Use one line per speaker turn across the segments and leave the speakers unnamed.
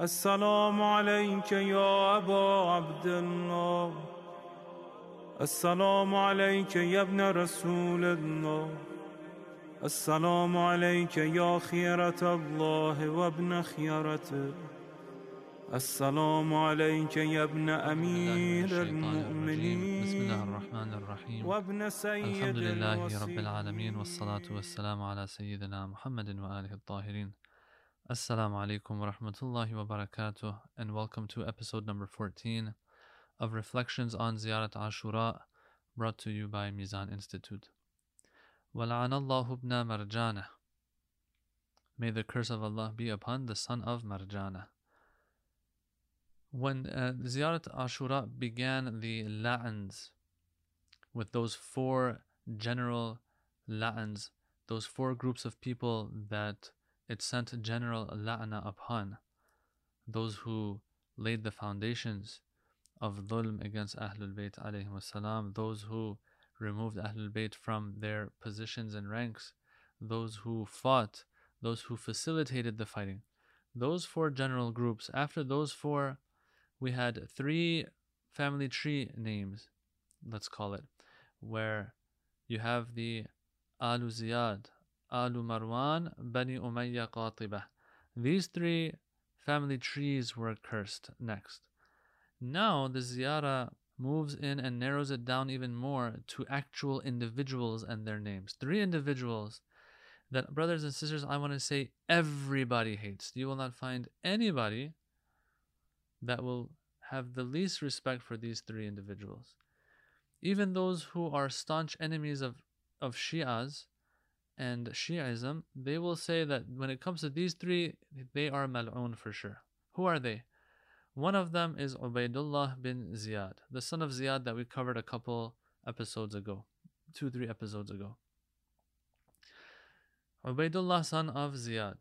السلام عليك يا أبا عبد الله. السلام عليك يا ابن رسول الله. السلام عليك يا خيرة الله وابن خيرته. السلام عليك يا ابن أمير المؤمنين.
بسم الله الرحمن الرحيم.
وابن سيد
الحمد لله رب. العالمين والصلاة والسلام على سيدنا محمد وآله الطاهرين. Assalamu alaikum wa rahmatullahi wa barakatuh, and welcome to episode number 14 of Reflections on Ziyarat Ashura, brought to you by Mizan Institute. Wala'anallahu ibn Marjana. May the curse of Allah be upon the son of Marjana. When uh, Ziyarat Ashura began the la'ans, with those four general la'ans, those four groups of people that it sent general la'na upon, those who laid the foundations of dhulm against Ahlul Bayt alayhim those who removed Ahlul Bayt from their positions and ranks, those who fought, those who facilitated the fighting. Those four general groups, after those four, we had three family tree names, let's call it, where you have the Alu Ziyad, Alu Marwan, Bani Umayyah Qatibah. These three family trees were cursed next. Now the ziyara moves in and narrows it down even more to actual individuals and their names. Three individuals that, brothers and sisters, I want to say everybody hates. You will not find anybody that will have the least respect for these three individuals. Even those who are staunch enemies of, of Shias and Shiism, they will say that when it comes to these three, they are mal'un for sure. Who are they? One of them is Ubaidullah bin Ziyad, the son of Ziyad that we covered a couple episodes ago, two, three episodes ago. Ubaidullah, son of Ziyad.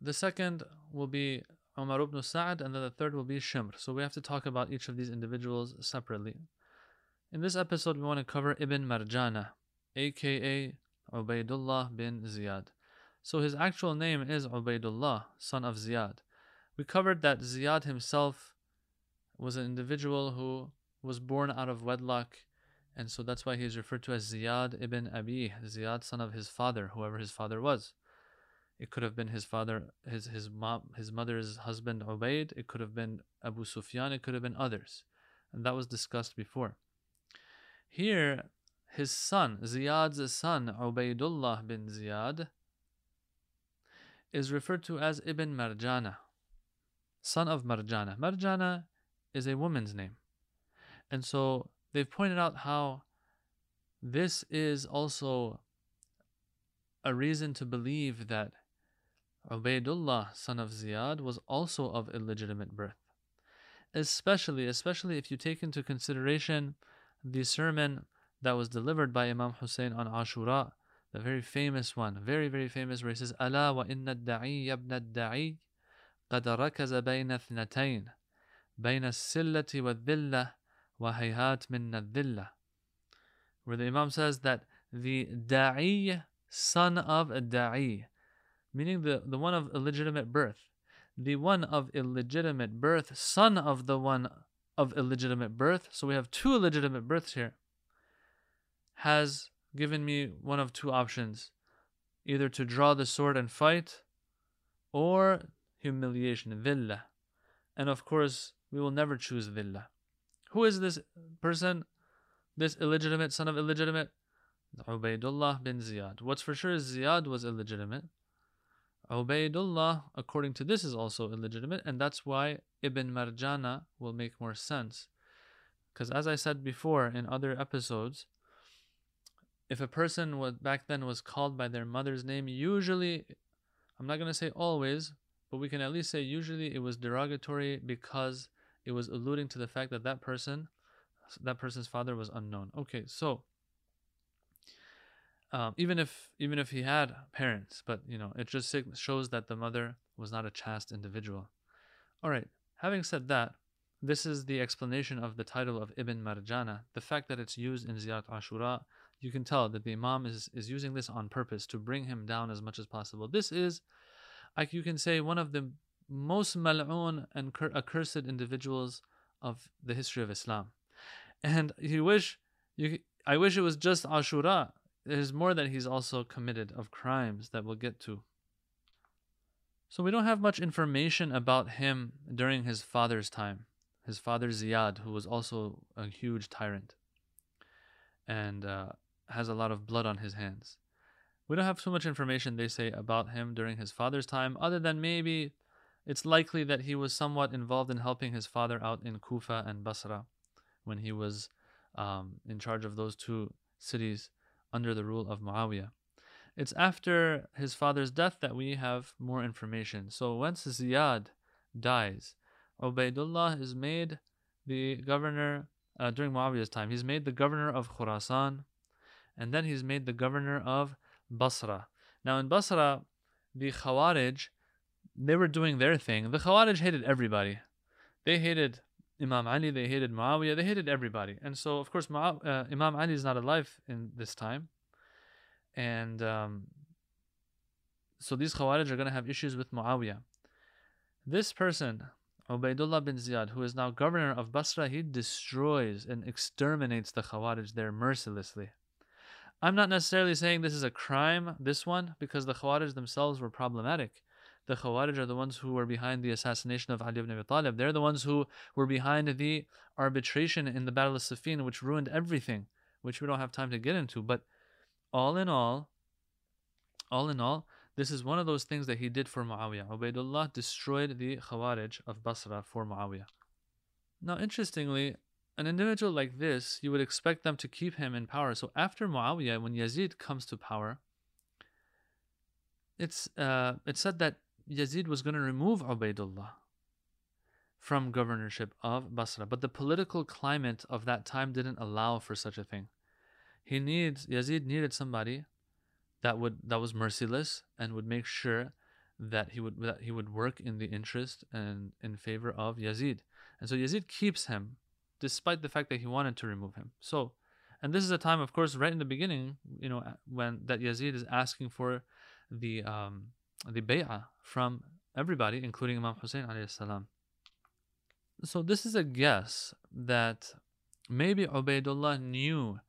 The second will be Umar ibn Sa'ad, and then the third will be Shimr. So we have to talk about each of these individuals separately. In this episode, we want to cover Ibn Marjana, aka Ubaidullah bin Ziyad. So his actual name is Ubaidullah, son of Ziyad. We covered that Ziyad himself was an individual who was born out of wedlock, and so that's why he is referred to as Ziyad ibn Abi, Ziyad, son of his father, whoever his father was. It could have been his father, his his mom, his mother's husband Ubaid. It could have been Abu Sufyan. It could have been others, and that was discussed before. Here, his son, Ziyad's son, Ubaidullah bin Ziyad, is referred to as Ibn Marjana, son of Marjana. Marjana is a woman's name. And so they've pointed out how this is also a reason to believe that Ubaidullah, son of Ziyad, was also of illegitimate birth. Especially, especially if you take into consideration the sermon that was delivered by Imam Hussein on Ashura, the very famous one, very, very famous, where he says, ألا وإن الدعي ابن الدعي قد ركز بين اثنتين بين السلة والذلة وهيهات من الذلة where the Imam says that the da'i, son of a da'i, meaning the, the one of illegitimate birth, the one of illegitimate birth, son of the one of illegitimate birth, so we have two illegitimate births here, has given me one of two options either to draw the sword and fight or humiliation, dhilla. And of course, we will never choose dhilla. Who is this person? This illegitimate son of illegitimate? Ubaidullah bin Ziyad. What's for sure is Ziyad was illegitimate. Ubaidullah, according to this, is also illegitimate, and that's why Ibn Marjana will make more sense. Because as I said before in other episodes, if a person was back then was called by their mother's name, usually, I'm not going to say always, but we can at least say usually it was derogatory because it was alluding to the fact that that person, that person's father was unknown. Okay, so um, even if even if he had parents, but you know, it just shows that the mother was not a chaste individual. All right. Having said that, this is the explanation of the title of Ibn Marjana. The fact that it's used in Ziyarat Ashura, you can tell that the Imam is, is using this on purpose to bring him down as much as possible. This is like you can say, one of the most mal'oon and accursed individuals of the history of Islam. And you wish you I wish it was just Ashura. There's more that he's also committed of crimes that we'll get to. So we don't have much information about him during his father's time. His father Ziyad, who was also a huge tyrant and uh, has a lot of blood on his hands. We don't have too much information, they say, about him during his father's time, other than maybe it's likely that he was somewhat involved in helping his father out in Kufa and Basra when he was um, in charge of those two cities under the rule of Muawiyah. It's after his father's death that we have more information. So once Ziyad dies, Ubaidullah is made the governor uh, during Muawiyah's time. He's made the governor of Khurasan, and then he's made the governor of Basra. Now in Basra, the Khawarij, they were doing their thing. The Khawarij hated everybody. They hated Imam Ali, they hated Muawiyah, they hated everybody. And so, of course, uh, Imam Ali is not alive in this time. And um, so these Khawarij are going to have issues with Muawiyah. This person, Ubaidullah bin Ziyad, who is now governor of Basra, he destroys and exterminates the Khawarij there mercilessly. I'm not necessarily saying this is a crime, this one, because the Khawarij themselves were problematic. The Khawarij are the ones who were behind the assassination of Ali ibn Abi Talib. They're the ones who were behind the arbitration in the Battle of Siffin, which ruined everything, which we don't have time to get into. But all in all, all in all, this is one of those things that he did for Muawiyah. Ubaidullah destroyed the Khawarij of Basra for Muawiyah. Now, interestingly, an individual like this, you would expect them to keep him in power. So after Muawiyah, when Yazid comes to power, it's uh, it's said that Yazid was going to remove Ubaidullah from governorship of Basra, but the political climate of that time didn't allow for such a thing. He needs Yazid needed somebody that would that was merciless and would make sure that he would that he would work in the interest and in favor of Yazid. And so Yazid keeps him despite the fact that he wanted to remove him. So, and this is a time, of course, right in the beginning, you know, when that Yazid is asking for the um, the bay'ah from everybody, including Imam Hussein alayhi salam. So this is a guess that maybe Ubaidullah knew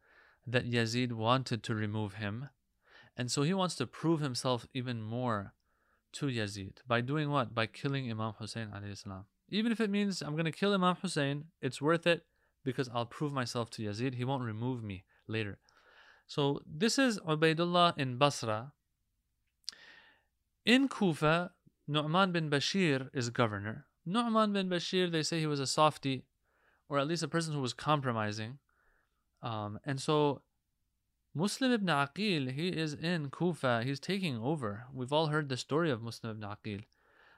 that Yazid wanted to remove him. And so he wants to prove himself even more to Yazid. By doing what? By killing Imam Hussein salam. Even if it means I'm going to kill Imam Hussein, it's worth it because I'll prove myself to Yazid. He won't remove me later. So this is Ubaidullah in Basra. In Kufa, Nu'man bin Bashir is governor. Nu'man bin Bashir, they say he was a softy, or at least a person who was compromising. Um, and so Muslim ibn Aqil, he is in Kufa, he's taking over. We've all heard the story of Muslim ibn Aqil,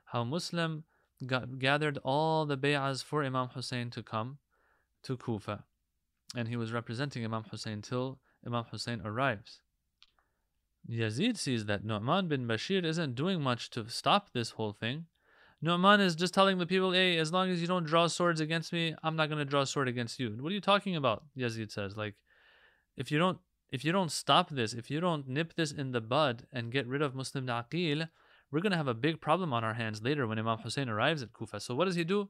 how Muslim got, gathered all the bay'ahs for Imam Hussein to come to Kufa. And he was representing Imam Hussein till Imam Hussein arrives. Yazid sees that Nu'man bin Bashir isn't doing much to stop this whole thing. Nu'man is just telling the people, hey, as long as you don't draw swords against me, I'm not going to draw a sword against you. What are you talking about? Yazid says. Like, if you don't if you don't stop this, if you don't nip this in the bud and get rid of Muslim Aqil, we're going to have a big problem on our hands later when Imam Hussein arrives at Kufa. So what does he do?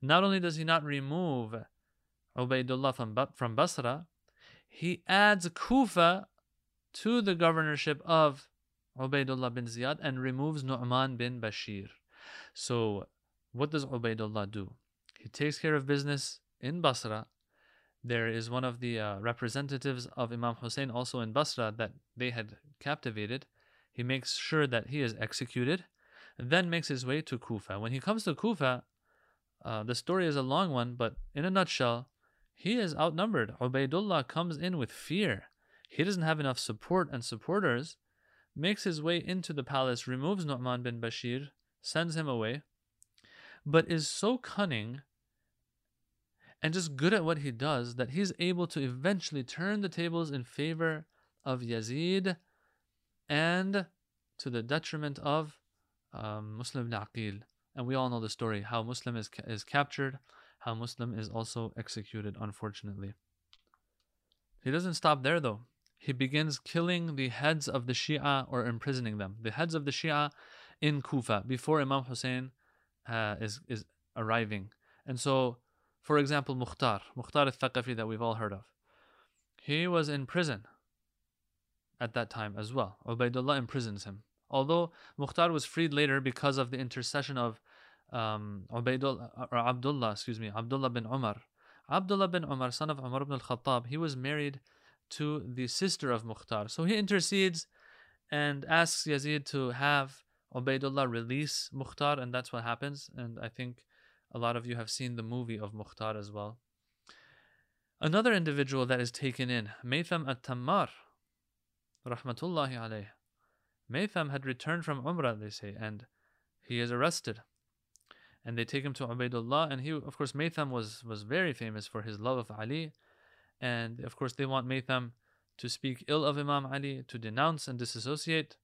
Not only does he not remove Ubaidullah from, from Basra, he adds Kufa to the governorship of Ubaidullah bin Ziyad and removes Nu'man bin Bashir. So, what does Ubaidullah do? He takes care of business in Basra. There is one of the uh, representatives of Imam Hussein also in Basra that they had captivated. He makes sure that he is executed, then makes his way to Kufa. When he comes to Kufa, uh, the story is a long one, but in a nutshell, he is outnumbered. Ubaidullah comes in with fear. He doesn't have enough support and supporters, makes his way into the palace, removes Nu'man bin Bashir, sends him away, but is so cunning and just good at what he does that he's able to eventually turn the tables in favor of Yazid and to the detriment of um, Muslim ibn Aqil. And we all know the story how Muslim is, is captured, how Muslim is also executed, unfortunately. He doesn't stop there though he begins killing the heads of the Shia or imprisoning them. The heads of the Shia in Kufa before Imam Hussein uh, is, is arriving. And so, for example, Mukhtar, Mukhtar al-Thaqafi that we've all heard of, he was in prison at that time as well. Ubaidullah imprisons him. Although Mukhtar was freed later because of the intercession of um, Ubaidullah, or Abdullah, excuse me, Abdullah bin Umar. Abdullah bin Umar, son of Umar ibn al-Khattab, he was married to the sister of Mukhtar. So he intercedes and asks Yazid to have Ubaidullah release Mukhtar, and that's what happens. And I think a lot of you have seen the movie of Mukhtar as well. Another individual that is taken in, Maytham at-Tammar, rahmatullahi alayh. Maytham had returned from Umrah, they say, and he is arrested. And they take him to Ubaidullah, and he, of course, Maytham was, was very famous for his love of Ali. And of course, they want Maytham to speak ill of Imam Ali, to denounce and disassociate,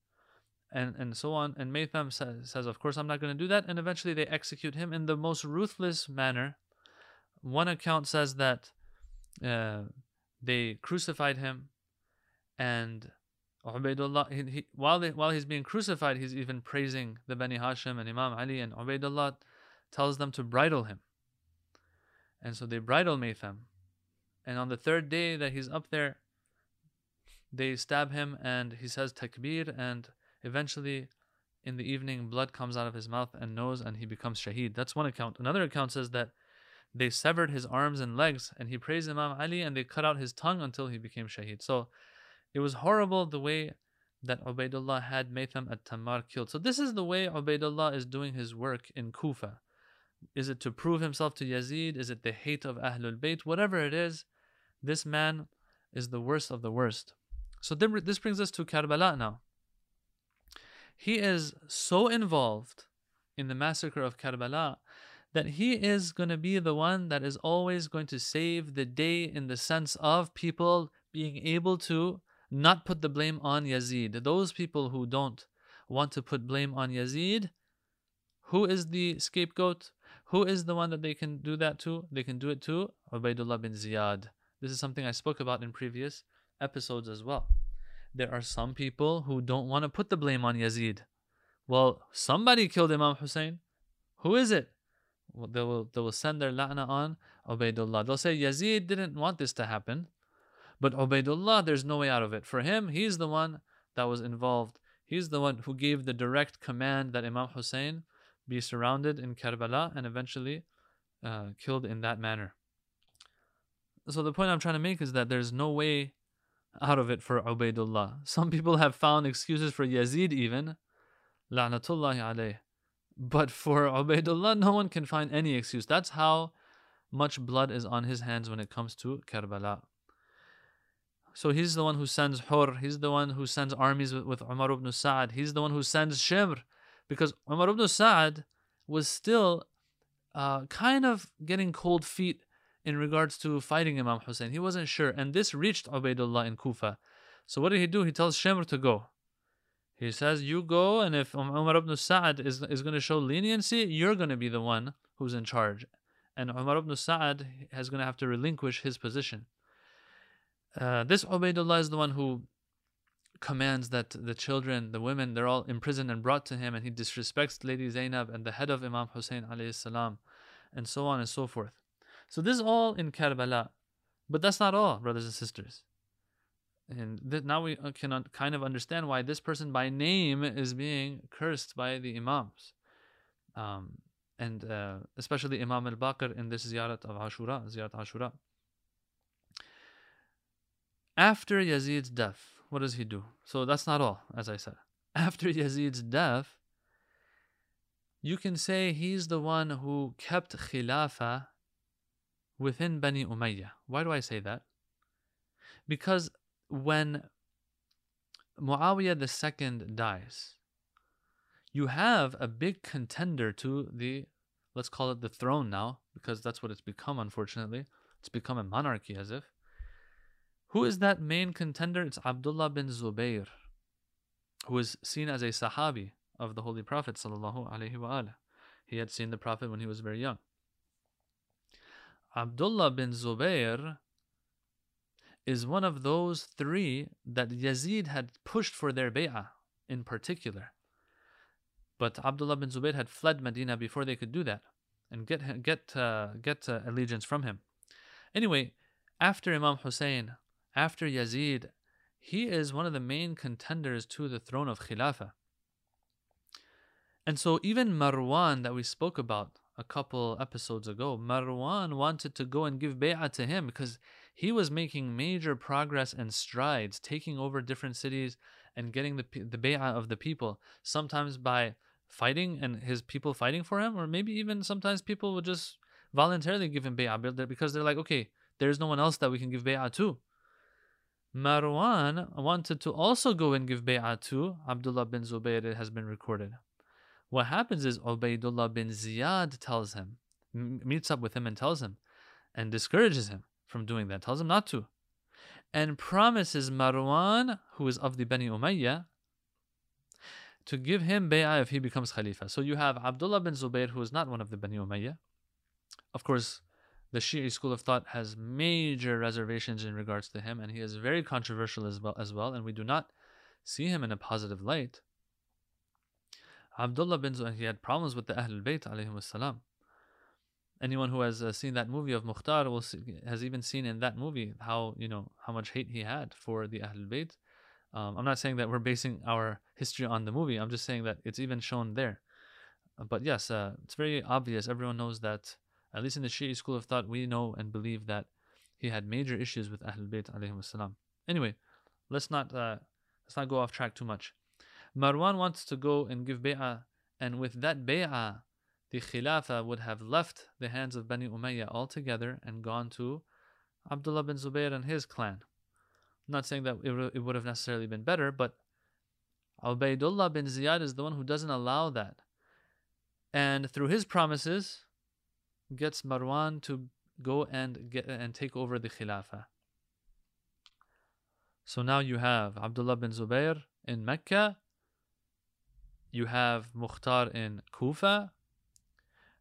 and, and so on. And Maytham says, says, Of course, I'm not going to do that. And eventually, they execute him in the most ruthless manner. One account says that uh, they crucified him, and Ubaidullah, he, he, while, they, while he's being crucified, he's even praising the Bani Hashim and Imam Ali, and Ubaidullah tells them to bridle him. And so they bridle Maytham. And on the third day that he's up there, they stab him and he says takbir and eventually in the evening blood comes out of his mouth and nose and he becomes shaheed. That's one account. Another account says that they severed his arms and legs and he praised Imam Ali and they cut out his tongue until he became shaheed. So it was horrible the way that Ubaidullah had Maytham at-Tammar killed. So this is the way Ubaidullah is doing his work in Kufa. Is it to prove himself to Yazid? Is it the hate of Ahlul Bayt? Whatever it is, this man is the worst of the worst. So this brings us to Karbala now. He is so involved in the massacre of Karbala that he is going to be the one that is always going to save the day in the sense of people being able to not put the blame on Yazid. Those people who don't want to put blame on Yazid, who is the scapegoat? Who is the one that they can do that to? They can do it to Ubaidullah bin Ziyad. This is something I spoke about in previous episodes as well. There are some people who don't want to put the blame on Yazid. Well, somebody killed Imam Hussein. Who is it? Well, they will they will send their la'na on Ubaidullah. They'll say Yazid didn't want this to happen. But Ubaidullah, there's no way out of it. For him, he's the one that was involved. He's the one who gave the direct command that Imam Hussein be surrounded in Karbala and eventually uh, killed in that manner. So the point I'm trying to make is that there's no way out of it for Ubaidullah. Some people have found excuses for Yazid even, la'natullahi alayh. But for Ubaidullah, no one can find any excuse. That's how much blood is on his hands when it comes to Karbala. So he's the one who sends Hur, he's the one who sends armies with, with Umar ibn Sa'ad, he's the one who sends Shimr, because Umar ibn Sa'ad was still uh, kind of getting cold feet in regards to fighting Imam Hussein. He wasn't sure, and this reached Ubaidullah in Kufa. So what did he do? He tells Shimr to go. He says, You go, and if Umar ibn Sa'ad is, is going to show leniency, you're going to be the one who's in charge. And Umar ibn Sa'ad is going to have to relinquish his position. Uh, this Ubaidullah is the one who commands that the children, the women, they're all imprisoned and brought to him, and he disrespects Lady Zainab and the head of Imam Hussein alayhi salam, and so on and so forth. So this is all in Karbala, but that's not all, brothers and sisters. And th- now we uh, can kind of understand why this person by name is being cursed by the Imams. Um, and uh, especially Imam al Baqir in this ziyarat of Ashura, ziyarat Ashura. After Yazid's death, what does he do? So that's not all, as I said. After Yazid's death, you can say he's the one who kept Khilafah within Bani Umayyah. Why do I say that? Because when Muawiyah II dies, you have a big contender to the, let's call it the throne now, because that's what it's become, unfortunately. It's become a monarchy as if. Who is that main contender? It's Abdullah bin Zubayr, who is seen as a Sahabi of the Holy Prophet. He had seen the Prophet when he was very young. Abdullah bin Zubayr is one of those three that Yazid had pushed for their bay'ah in particular. But Abdullah bin Zubayr had fled Medina before they could do that and get get uh, get uh, allegiance from him. Anyway, after Imam Hussein, after Yazid, he is one of the main contenders to the throne of Khilafah. And so even Marwan that we spoke about a couple episodes ago, Marwan wanted to go and give bay'ah to him because he was making major progress and strides, taking over different cities and getting the the bay'ah of the people. Sometimes by fighting and his people fighting for him, or maybe even sometimes people would just voluntarily give him bay'ah because they're like, okay, there's no one else that we can give bay'ah to. Marwan wanted to also go and give bay'ah to Abdullah bin Zubayr, it has been recorded. What happens is Ubaidullah bin Ziyad tells him, meets up with him and tells him, and discourages him from doing that, tells him not to, and promises Marwan, who is of the Bani Umayyah, to give him bay'ah if he becomes Khalifa. So you have Abdullah bin Zubayr, who is not one of the Bani Umayyah. Of course, the Shi'i school of thought has major reservations in regards to him, and he is very controversial as well, as well and we do not see him in a positive light. Abdullah bin he had problems with the Ahlul Bayt. Anyone who has uh, seen that movie of Mukhtar will see, has even seen in that movie how you know how much hate he had for the Ahlul Bayt. Um, I'm not saying that we're basing our history on the movie. I'm just saying that it's even shown there. But yes, uh, it's very obvious. Everyone knows that, at least in the Shi'i school of thought, we know and believe that he had major issues with Ahlul Bayt. Anyway, let's not uh, let's not go off track too much. Marwan wants to go and give bay'ah, and with that bay'ah, the Khilafah would have left the hands of Bani Umayyah altogether and gone to Abdullah bin Zubayr and his clan. I'm not saying that it would have necessarily been better, but Ubaidullah bin Ziyad is the one who doesn't allow that. And through his promises, gets Marwan to go and get and take over the Khilafah. So now you have Abdullah bin Zubayr in Mecca you have Mukhtar in Kufa,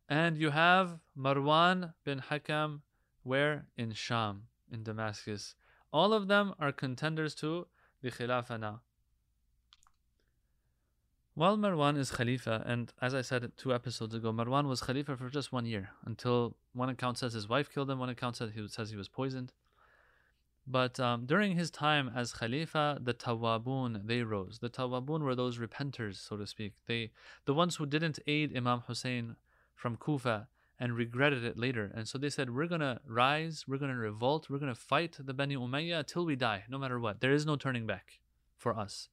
and you have Marwan bin Hakam where? In Sham, in Damascus. All of them are contenders to the Khilafah now. While Marwan is Khalifa, and as I said two episodes ago, Marwan was Khalifa for just one year until one account says his wife killed him, one account says he, says he was poisoned. But um, during his time as Khalifa, the Tawabun, they rose. The Tawabun were those repenters, so to speak. They, the ones who didn't aid Imam Hussein from Kufa and regretted it later. And so they said, we're going to rise, we're going to revolt, we're going to fight the Bani Umayyah till we die, no matter what. There is no turning back for us.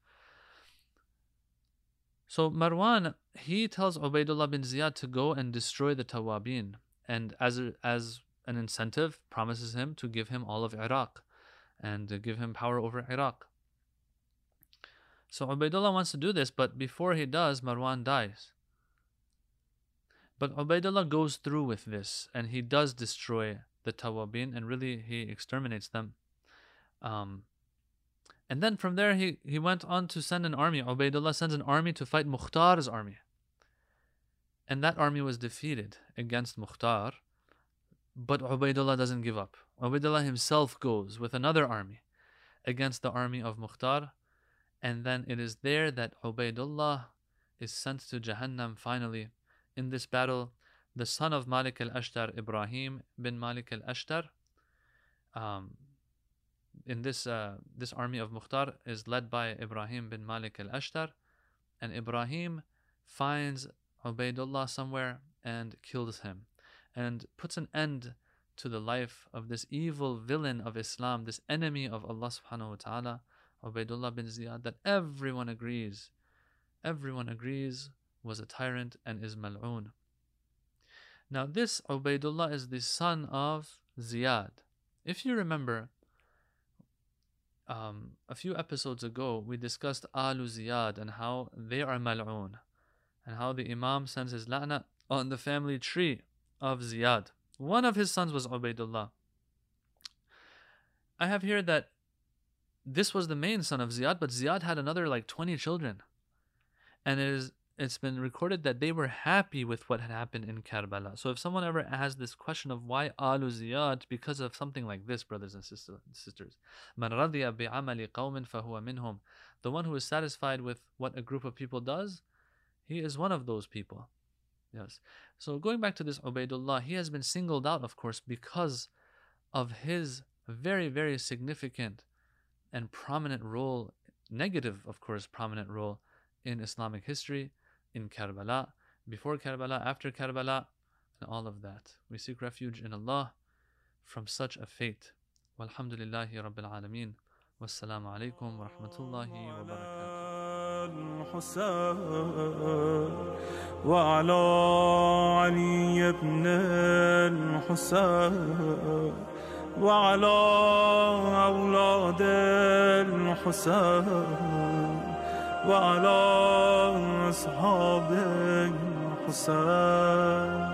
So Marwan, he tells Ubaidullah bin Ziyad to go and destroy the Tawabin. And as, a, as an incentive, promises him to give him all of Iraq and give him power over Iraq. So Ubaidullah wants to do this, but before he does, Marwan dies. But Ubaidullah goes through with this and he does destroy the Tawabin and really he exterminates them. Um, and then from there he, he went on to send an army. Ubaidullah sends an army to fight Mukhtar's army. And that army was defeated against Mukhtar. But Ubaidullah doesn't give up. Ubaidullah himself goes with another army against the army of Mukhtar. And then it is there that Ubaidullah is sent to Jahannam finally. In this battle, the son of Malik al Ashtar, Ibrahim bin Malik al Ashtar, um, in this uh, this army of Mukhtar is led by Ibrahim bin Malik al Ashtar, and Ibrahim finds Ubaidullah somewhere and kills him and puts an end to the life of this evil villain of Islam, this enemy of Allah subhanahu wa ta'ala, Ubaidullah bin Ziyad, that everyone agrees, everyone agrees was a tyrant and is mal'oon. Now this Ubaidullah is the son of Ziyad. If you remember, um, a few episodes ago we discussed Alu Ziyad and how they are mal'oon and how the Imam sends his la'na on the family tree of Ziyad. One of his sons was Ubaidullah. I have here that this was the main son of Ziyad, but Ziyad had another like 20 children. And it is it's been recorded that they were happy with what had happened in Karbala. So if someone ever has this question of why Alu Ziyad, because of something like this, brothers and sisters, minhum. The one who is satisfied with what a group of people does, He is one of those people. Yes. So going back to this Ubaidullah, he has been singled out, of course, because of his very, very significant and prominent role, negative, of course, prominent role in Islamic history, in Karbala, before Karbala, after Karbala, and all of that. We seek refuge in Allah from such a fate. Walhamdulillahi Rabbil Alameen. Wassalamu alaikum wa rahmatullahi wa barakatuh.
الحسين وعلى علي بن الحسين وعلى أولاد الحسين وعلى أصحاب الحسين.